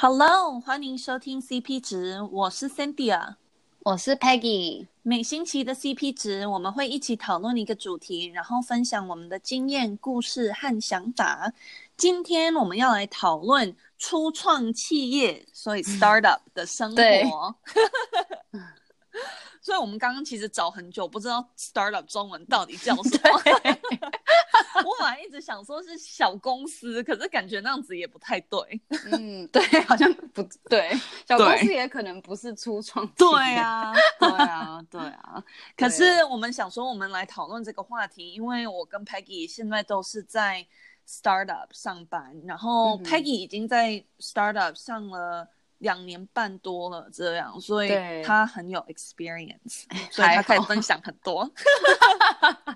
Hello，欢迎收听 CP 值，我是 Cynthia，我是 Peggy。每星期的 CP 值，我们会一起讨论一个主题，然后分享我们的经验、故事和想法。今天我们要来讨论初创企业，所以 startup 的生活。所以，我们刚刚其实找很久，不知道 startup 中文到底叫什么。我本来一直想说是小公司，可是感觉那样子也不太对。嗯，对，好像不对。小公司也可能不是初创。对啊，对啊，对啊。可是我们想说，我们来讨论这个话题，因为我跟 Peggy 现在都是在 startup 上班，然后 Peggy 已经在 startup 上了。两年半多了，这样，所以他很有 experience，所以他可以分享很多。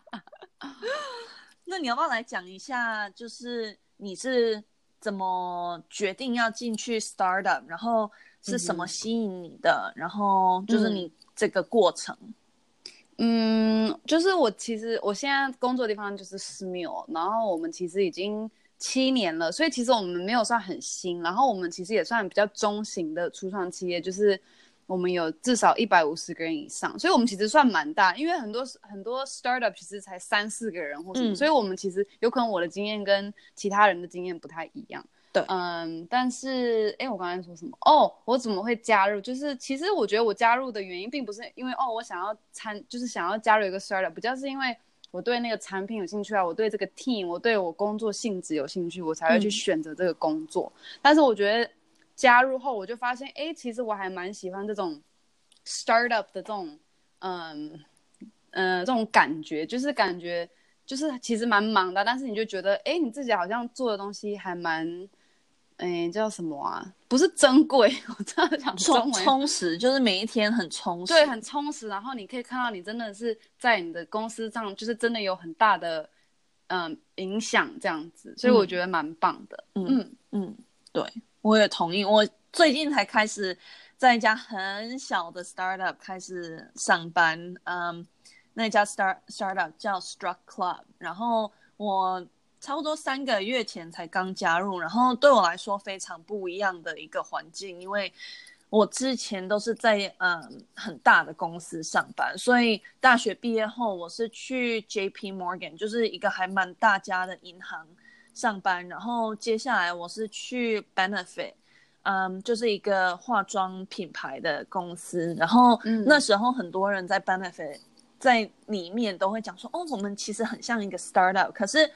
那你要不要来讲一下，就是你是怎么决定要进去 startup，然后是什么吸引你的，嗯、然后就是你这个过程。嗯，就是我其实我现在工作的地方就是 Smule，然后我们其实已经。七年了，所以其实我们没有算很新，然后我们其实也算比较中型的初创企业，就是我们有至少一百五十个人以上，所以我们其实算蛮大，因为很多很多 startup 其实才三四个人或什么，嗯、所以我们其实有可能我的经验跟其他人的经验不太一样。对，嗯，但是哎，我刚才说什么？哦，我怎么会加入？就是其实我觉得我加入的原因并不是因为哦，我想要参，就是想要加入一个 startup，比较是因为。我对那个产品有兴趣啊，我对这个 team，我对我工作性质有兴趣，我才会去选择这个工作。嗯、但是我觉得加入后，我就发现，哎，其实我还蛮喜欢这种 startup 的这种，嗯嗯、呃，这种感觉，就是感觉就是其实蛮忙的，但是你就觉得，哎，你自己好像做的东西还蛮。哎，叫什么啊？不是珍贵，我真的想说充充实，就是每一天很充实，对，很充实。然后你可以看到，你真的是在你的公司上，就是真的有很大的嗯影响，这样子。所以我觉得蛮棒的。嗯嗯，嗯，对，我也同意。我最近才开始在一家很小的 startup 开始上班。嗯，那家 start startup 叫 Struck Club，然后我。差不多三个月前才刚加入，然后对我来说非常不一样的一个环境，因为我之前都是在嗯很大的公司上班，所以大学毕业后我是去 JP Morgan，就是一个还蛮大家的银行上班，然后接下来我是去 Benefit，嗯，就是一个化妆品牌的公司，然后那时候很多人在 Benefit 在里面都会讲说，哦，我们其实很像一个 startup，可是。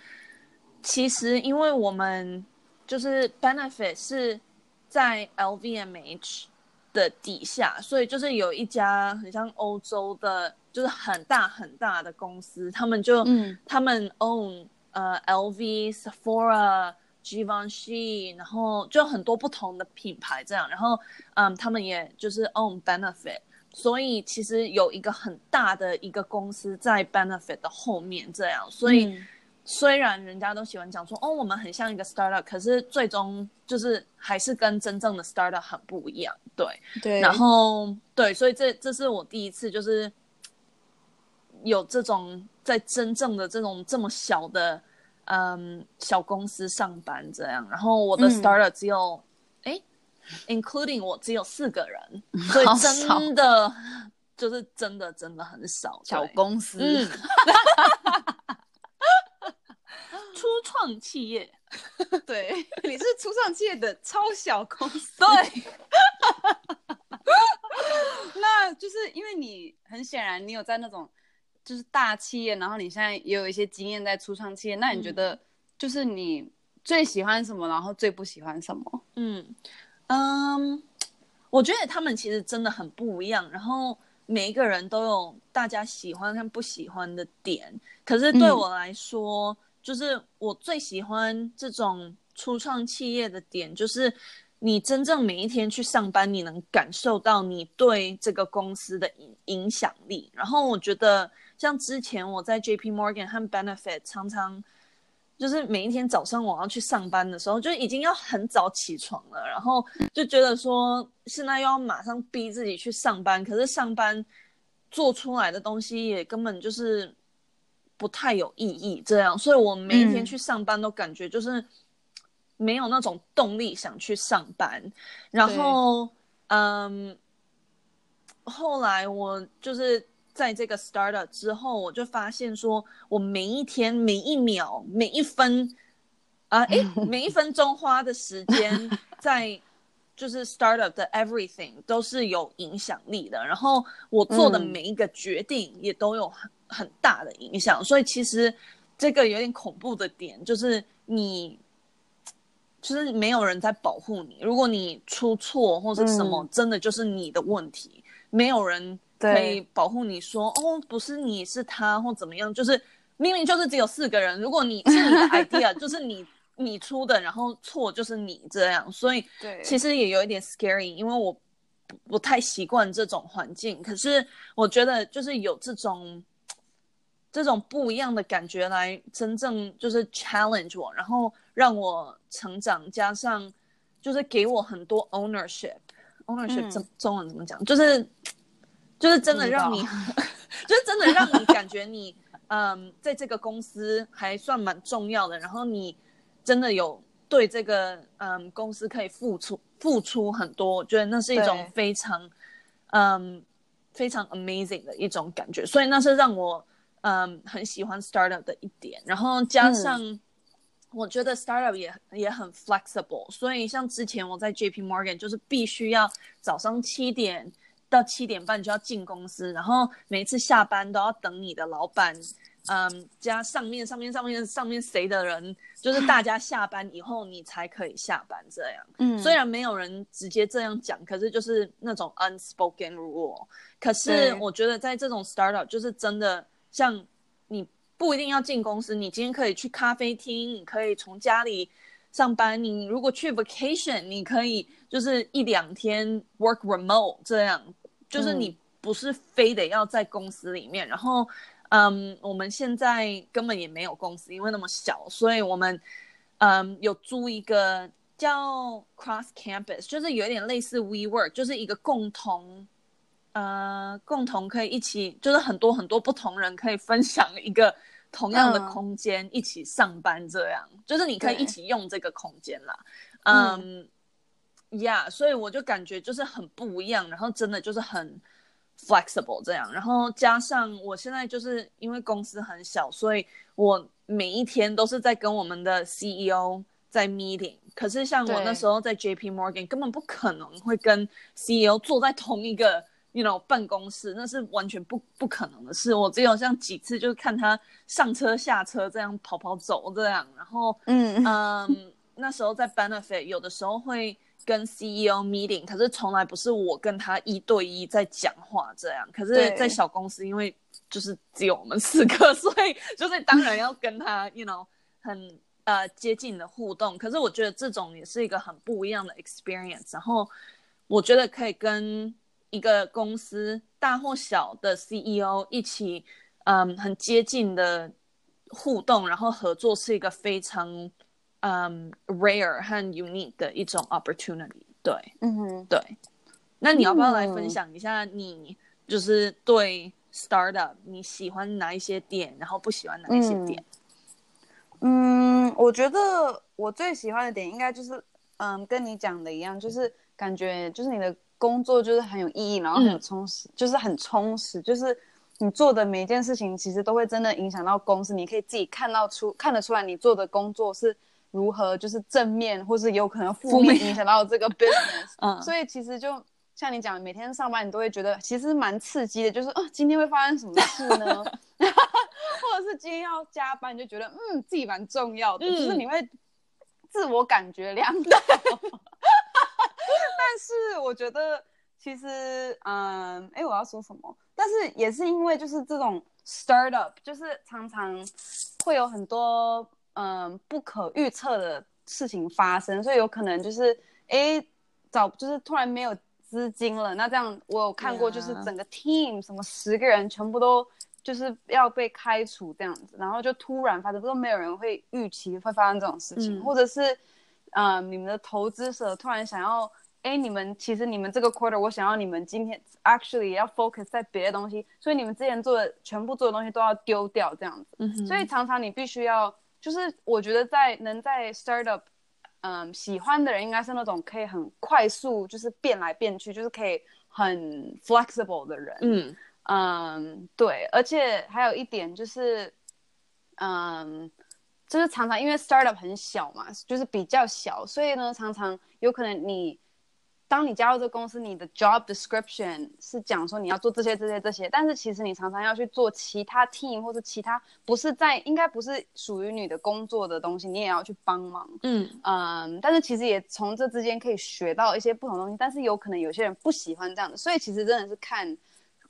其实，因为我们就是 Benefit 是在 LVMH 的底下，所以就是有一家很像欧洲的，就是很大很大的公司，他们就、嗯、他们 own 呃 LV、Sephora、Givenchy，然后就很多不同的品牌这样，然后嗯，他们也就是 own Benefit，所以其实有一个很大的一个公司在 Benefit 的后面这样，所以。嗯虽然人家都喜欢讲说，哦，我们很像一个 startup，可是最终就是还是跟真正的 startup 很不一样，对。对。然后，对，所以这这是我第一次就是有这种在真正的这种这么小的嗯小公司上班这样。然后我的 startup 只有哎、嗯、，including 我只有四个人，所以真的就是真的真的很少小公司。创企业，对，你是初创企业的超小公司，对。那就是因为你很显然你有在那种就是大企业，然后你现在也有一些经验在初创企业，那你觉得就是你最喜欢什么，然后最不喜欢什么？嗯嗯，我觉得他们其实真的很不一样，然后每一个人都有大家喜欢跟不喜欢的点，可是对我来说。嗯就是我最喜欢这种初创企业的点，就是你真正每一天去上班，你能感受到你对这个公司的影影响力。然后我觉得，像之前我在 JP Morgan 和 Benefit 常常就是每一天早上我要去上班的时候，就已经要很早起床了，然后就觉得说现在又要马上逼自己去上班，可是上班做出来的东西也根本就是。不太有意义，这样，所以我每一天去上班都感觉就是没有那种动力想去上班。然后，嗯，后来我就是在这个 startup 之后，我就发现说，我每一天、每一秒、每一分，啊，哎，每一分钟花的时间 在。就是 startup 的 everything 都是有影响力的，然后我做的每一个决定也都有很很大的影响，嗯、所以其实这个有点恐怖的点就是你，就是没有人在保护你，如果你出错或者什么，嗯、真的就是你的问题，没有人可以保护你说，说哦，不是你是他或怎么样，就是明明就是只有四个人，如果你是你的 idea，就是你。你出的，然后错就是你这样，所以其实也有一点 scary，因为我不不太习惯这种环境。可是我觉得就是有这种这种不一样的感觉来真正就是 challenge 我，然后让我成长，加上就是给我很多 ownership，ownership 中、嗯、中文怎么讲？就是就是真的让你，就是真的让你感觉你 嗯，在这个公司还算蛮重要的，然后你。真的有对这个嗯公司可以付出付出很多，我觉得那是一种非常嗯非常 amazing 的一种感觉，所以那是让我嗯很喜欢 startup 的一点。然后加上我觉得 startup 也也很 flexible，所以像之前我在 JP Morgan 就是必须要早上七点到七点半就要进公司，然后每次下班都要等你的老板。嗯，加上面上面上面上面谁的人，就是大家下班以后你才可以下班这样。嗯，虽然没有人直接这样讲，可是就是那种 unspoken rule。可是我觉得在这种 startup，就是真的像你不一定要进公司，你今天可以去咖啡厅，你可以从家里上班。你如果去 vacation，你可以就是一两天 work remote 这样，就是你不是非得要在公司里面，然后。嗯，um, 我们现在根本也没有公司，因为那么小，所以我们嗯、um, 有租一个叫 Cross Campus，就是有点类似 WeWork，就是一个共同呃共同可以一起，就是很多很多不同人可以分享一个同样的空间，一起上班这样，嗯、就是你可以一起用这个空间啦。嗯，Yeah，所以我就感觉就是很不一样，然后真的就是很。flexible 这样，然后加上我现在就是因为公司很小，所以我每一天都是在跟我们的 CEO 在 meeting。可是像我那时候在 JP Morgan，根本不可能会跟 CEO 坐在同一个 you know 办公室，那是完全不不可能的事。我只有像几次就是看他上车下车这样跑跑走这样，然后嗯嗯，那时候在 Benefit 有的时候会。跟 CEO meeting，可是从来不是我跟他一对一在讲话这样。可是，在小公司，因为就是只有我们四个，所以就是当然要跟他，you know，很呃接近的互动。可是我觉得这种也是一个很不一样的 experience。然后我觉得可以跟一个公司大或小的 CEO 一起，嗯，很接近的互动，然后合作是一个非常。嗯、um,，rare 和 unique 的一种 opportunity，对，嗯哼，对。那你要不要来分享一下，你就是对 startup 你喜欢哪一些点，然后不喜欢哪一些点？嗯，我觉得我最喜欢的点应该就是，嗯，跟你讲的一样，就是感觉就是你的工作就是很有意义，然后很充实，嗯、就是很充实，就是你做的每一件事情其实都会真的影响到公司，你可以自己看到出看得出来你做的工作是。如何就是正面，或是有可能负面影响到这个 business？嗯，所以其实就像你讲，每天上班你都会觉得其实蛮刺激的，就是哦，今天会发生什么事呢？或者是今天要加班，你就觉得嗯，自己蛮重要的，嗯、就是你会自我感觉良好。但是我觉得其实嗯，哎，我要说什么？但是也是因为就是这种 startup，就是常常会有很多。嗯，不可预测的事情发生，所以有可能就是，哎，找就是突然没有资金了。那这样我有看过，就是整个 team 什么十个人全部都就是要被开除这样子，然后就突然发生，都没有人会预期会发生这种事情，嗯、或者是，嗯，你们的投资者突然想要，哎，你们其实你们这个 quarter 我想要你们今天 actually 要 focus 在别的东西，所以你们之前做的全部做的东西都要丢掉这样子，嗯、哼所以常常你必须要。就是我觉得在能在 startup，嗯，喜欢的人应该是那种可以很快速，就是变来变去，就是可以很 flexible 的人。嗯嗯，对，而且还有一点就是，嗯，就是常常因为 startup 很小嘛，就是比较小，所以呢，常常有可能你。当你加入这个公司，你的 job description 是讲说你要做这些、这些、这些，但是其实你常常要去做其他 team 或者其他不是在应该不是属于你的工作的东西，你也要去帮忙。嗯嗯，但是其实也从这之间可以学到一些不同的东西，但是有可能有些人不喜欢这样的，所以其实真的是看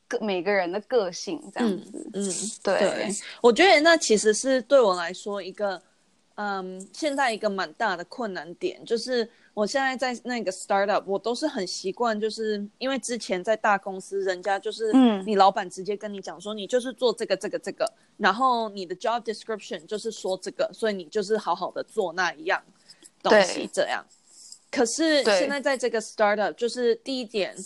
个每个人的个性这样子。嗯，嗯对，对，我觉得那其实是对我来说一个嗯，现在一个蛮大的困难点就是。我现在在那个 startup，我都是很习惯，就是因为之前在大公司，人家就是，你老板直接跟你讲说，你就是做这个这个这个，然后你的 job description 就是说这个，所以你就是好好的做那一样东西这样。可是现在在这个 startup，就是第一点，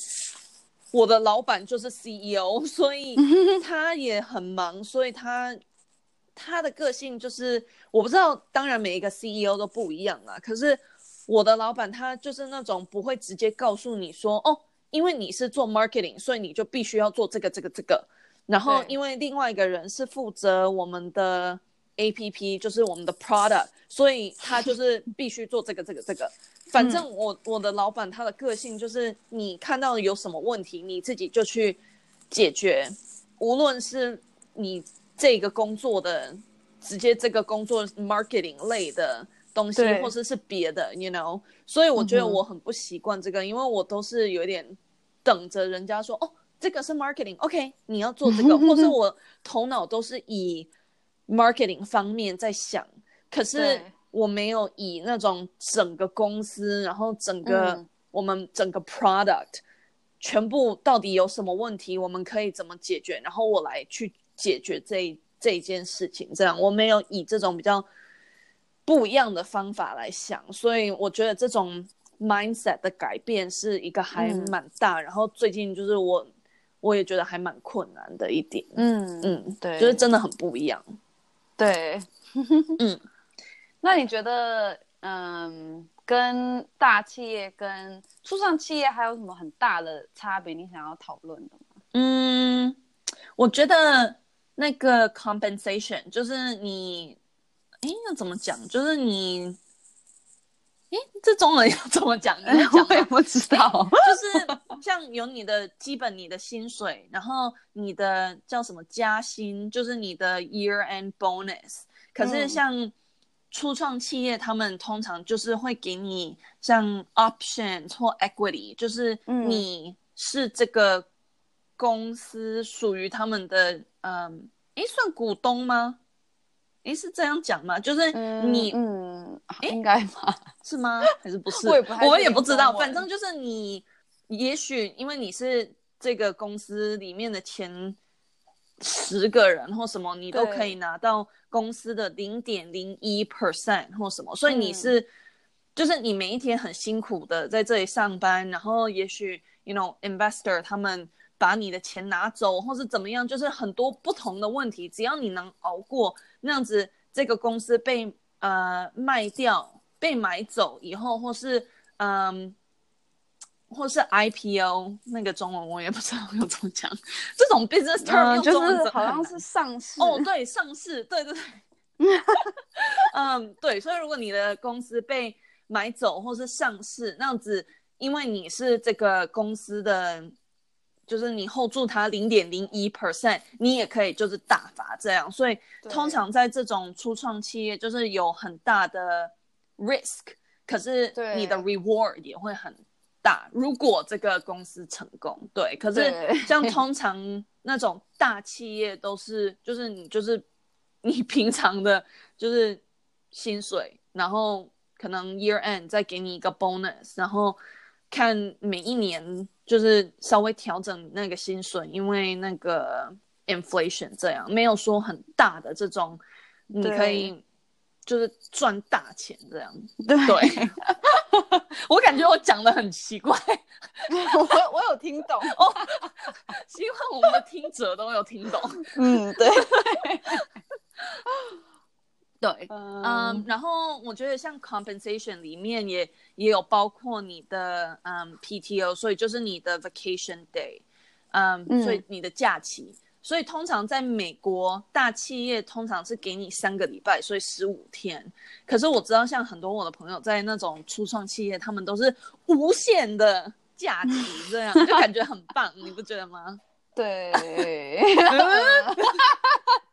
我的老板就是 CEO，所以他也很忙，所以他他的个性就是我不知道，当然每一个 CEO 都不一样啦，可是。我的老板他就是那种不会直接告诉你说哦，因为你是做 marketing，所以你就必须要做这个这个这个。然后因为另外一个人是负责我们的 APP，就是我们的 product，所以他就是 必须做这个这个这个。反正我我的老板他的个性就是，你看到有什么问题，你自己就去解决，无论是你这个工作的直接这个工作 marketing 类的。东西，或者是别的，you know，所以我觉得我很不习惯这个，嗯、因为我都是有点等着人家说，哦，这个是 marketing，OK，okay，你要做这个，或是我头脑都是以 marketing 方面在想，可是我没有以那种整个公司，然后整个、嗯、我们整个 product 全部到底有什么问题，我们可以怎么解决，然后我来去解决这这件事情，这样我没有以这种比较。不一样的方法来想，所以我觉得这种 mindset 的改变是一个还蛮大。嗯、然后最近就是我，我也觉得还蛮困难的一点。嗯嗯，对，就是真的很不一样。对，嗯，那你觉得，嗯，跟大企业跟初创企业还有什么很大的差别？你想要讨论的吗？嗯，我觉得那个 compensation 就是你。哎，那怎么讲？就是你，哎，这中文要怎么讲？你讲 我也不知道。就是像有你的基本、你的薪水，然后你的叫什么加薪，就是你的 year end bonus。可是像初创企业，他们通常就是会给你像 option 或 equity，就是你是这个公司属于他们的，嗯，哎，算股东吗？诶，是这样讲吗？就是你，嗯，嗯应该吧？是吗？还是不是？我也，我也不知道。反正就是你，也许因为你是这个公司里面的前十个人或什么，你都可以拿到公司的零点零一 percent 或什么，所以你是，嗯、就是你每一天很辛苦的在这里上班，然后也许，you know, investor 他们。把你的钱拿走，或是怎么样，就是很多不同的问题。只要你能熬过那样子，这个公司被呃卖掉、被买走以后，或是嗯，或是 IPO，那个中文我也不知道要怎么讲。这种 business term 用中文就是好像是上市哦，对，上市，对对对，嗯，对。所以如果你的公司被买走或是上市那样子，因为你是这个公司的。就是你 hold 住它零点零一 percent，你也可以就是大发这样，所以通常在这种初创企业就是有很大的 risk，可是你的 reward 也会很大。如果这个公司成功，对，可是 像通常那种大企业都是就是你就是 你平常的就是薪水，然后可能 year end 再给你一个 bonus，然后看每一年。就是稍微调整那个薪水，因为那个 inflation 这样，没有说很大的这种，你可以就是赚大钱这样。对，对 我感觉我讲的很奇怪，我我有听懂哦，希望我们的听者都有听懂。嗯，对。对，嗯，然后我觉得像 compensation 里面也也有包括你的嗯 PTO，所以就是你的 vacation day，嗯，嗯，所以你的假期，所以通常在美国大企业通常是给你三个礼拜，所以十五天。可是我知道像很多我的朋友在那种初创企业，他们都是无限的假期，这样就感觉很棒，你不觉得吗？对。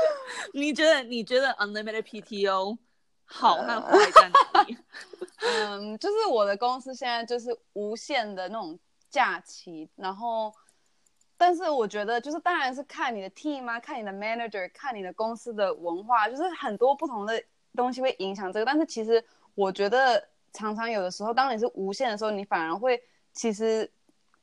你觉得你觉得 unlimited PTO 好和坏在哪里？嗯，就是我的公司现在就是无限的那种假期，然后，但是我觉得就是当然是看你的 team 啊，看你的 manager，看你的公司的文化，就是很多不同的东西会影响这个。但是其实我觉得常常有的时候，当你是无限的时候，你反而会其实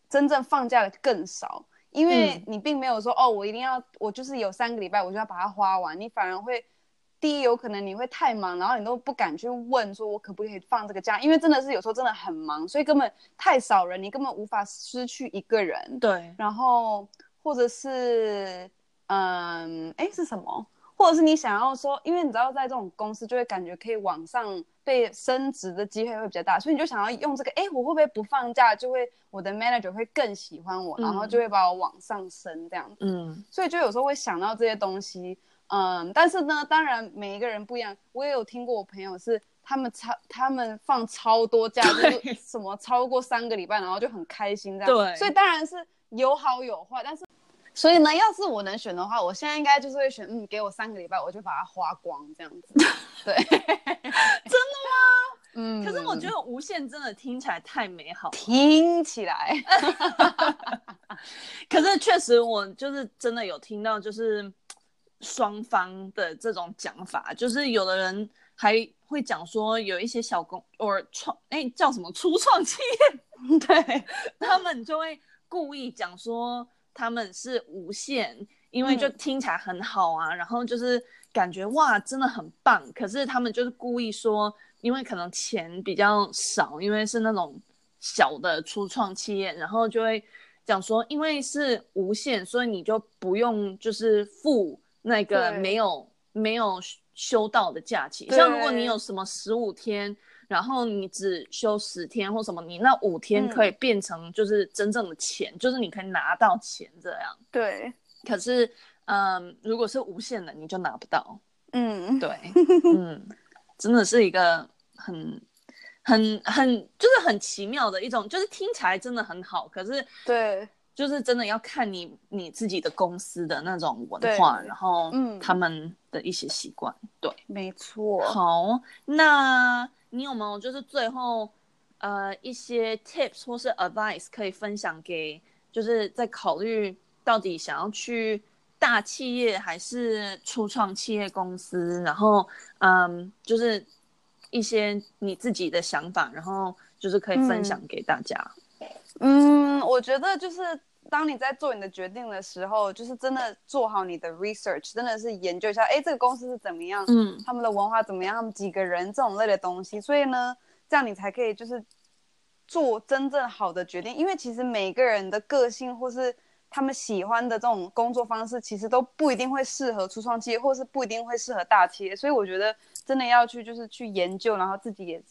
真正放假的更少。因为你并没有说、嗯、哦，我一定要，我就是有三个礼拜，我就要把它花完。你反而会，第一有可能你会太忙，然后你都不敢去问说，我可不可以放这个假？因为真的是有时候真的很忙，所以根本太少人，你根本无法失去一个人。对，然后或者是，嗯，哎，是什么？或者是你想要说，因为你知道，在这种公司就会感觉可以往上被升职的机会会比较大，所以你就想要用这个，哎，我会不会不放假，就会我的 manager 会更喜欢我，嗯、然后就会把我往上升这样子。嗯，所以就有时候会想到这些东西。嗯，但是呢，当然每一个人不一样。我也有听过我朋友是他们超他们放超多假，就是什么超过三个礼拜，然后就很开心这样。对，所以当然是有好有坏，但是。所以呢，要是我能选的话，我现在应该就是会选，嗯，给我三个礼拜，我就把它花光这样子。对，真？嗯。可是我觉得无限真的听起来太美好，听起来。可是确实，我就是真的有听到，就是双方的这种讲法，就是有的人还会讲说，有一些小公或创，哎，叫什么初创企业，对，他们就会故意讲说。他们是无限，因为就听起来很好啊，嗯、然后就是感觉哇，真的很棒。可是他们就是故意说，因为可能钱比较少，因为是那种小的初创企业，然后就会讲说，因为是无限，所以你就不用就是付那个没有没有休到的假期。像如果你有什么十五天。然后你只休十天或什么，你那五天可以变成就是真正的钱，嗯、就是你可以拿到钱这样。对。可是，嗯，如果是无限的，你就拿不到。嗯，对，嗯，真的是一个很、很、很，就是很奇妙的一种，就是听起来真的很好，可是，对，就是真的要看你你自己的公司的那种文化，然后，嗯，他们的一些习惯。对，没错。好，那。你有没有就是最后，呃，一些 tips 或是 advice 可以分享给，就是在考虑到底想要去大企业还是初创企业公司，然后，嗯，就是一些你自己的想法，然后就是可以分享给大家。嗯，我觉得就是当你在做你的决定的时候，就是真的做好你的 research，真的是研究一下，哎，这个公司是怎么样，嗯，他们的文化怎么样，他们几个人这种类的东西，所以呢，这样你才可以就是做真正好的决定，因为其实每个人的个性或是他们喜欢的这种工作方式，其实都不一定会适合初创企业，或是不一定会适合大企业，所以我觉得真的要去就是去研究，然后自己也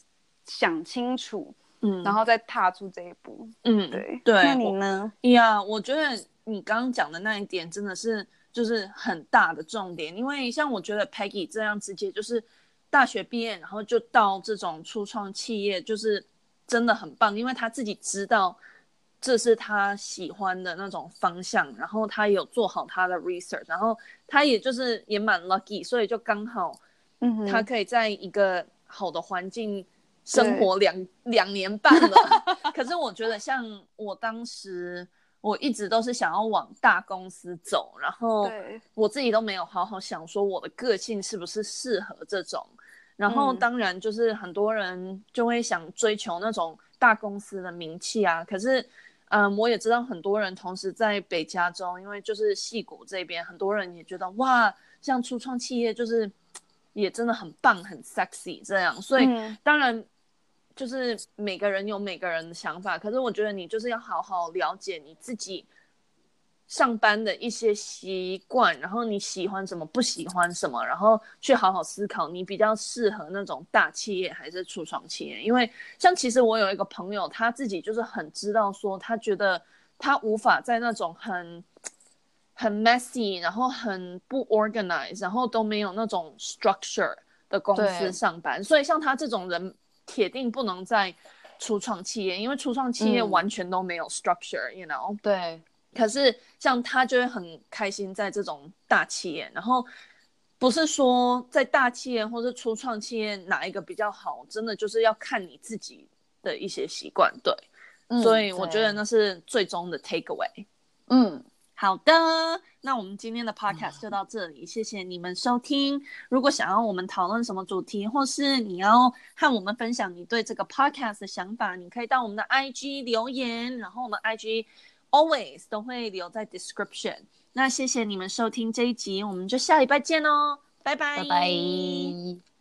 想清楚。嗯，然后再踏出这一步。嗯，对对。那你呢？呀，我觉得你刚刚讲的那一点真的是就是很大的重点，因为像我觉得 Peggy 这样直接就是大学毕业，然后就到这种初创企业，就是真的很棒，因为他自己知道这是他喜欢的那种方向，然后他有做好他的 research，然后他也就是也蛮 lucky，所以就刚好，嗯，他可以在一个好的环境。生活两两年半了，可是我觉得像我当时，我一直都是想要往大公司走，然后我自己都没有好好想说我的个性是不是适合这种，然后当然就是很多人就会想追求那种大公司的名气啊，可是嗯，我也知道很多人同时在北加州，因为就是戏谷这边，很多人也觉得哇，像初创企业就是也真的很棒，很 sexy 这样，所以当然。就是每个人有每个人的想法，可是我觉得你就是要好好了解你自己上班的一些习惯，然后你喜欢什么，不喜欢什么，然后去好好思考，你比较适合那种大企业还是初创企业？因为像其实我有一个朋友，他自己就是很知道说，他觉得他无法在那种很很 messy，然后很不 organized，然后都没有那种 structure 的公司上班。所以像他这种人，铁定不能在初创企业，因为初创企业完全都没有 structure，you know？、嗯、对。可是像他就会很开心在这种大企业，然后不是说在大企业或是初创企业哪一个比较好，真的就是要看你自己的一些习惯，对，嗯、所以我觉得那是最终的 take away。嗯，好的，那我们今天的 podcast 就到这里，嗯、谢谢你们收听。如果想要我们讨论什么主题，或是你要和我们分享你对这个 podcast 的想法，你可以到我们的 IG 留言，然后我们 IG。Always 都会留在 description。那谢谢你们收听这一集，我们就下礼拜见哦，拜拜。拜拜。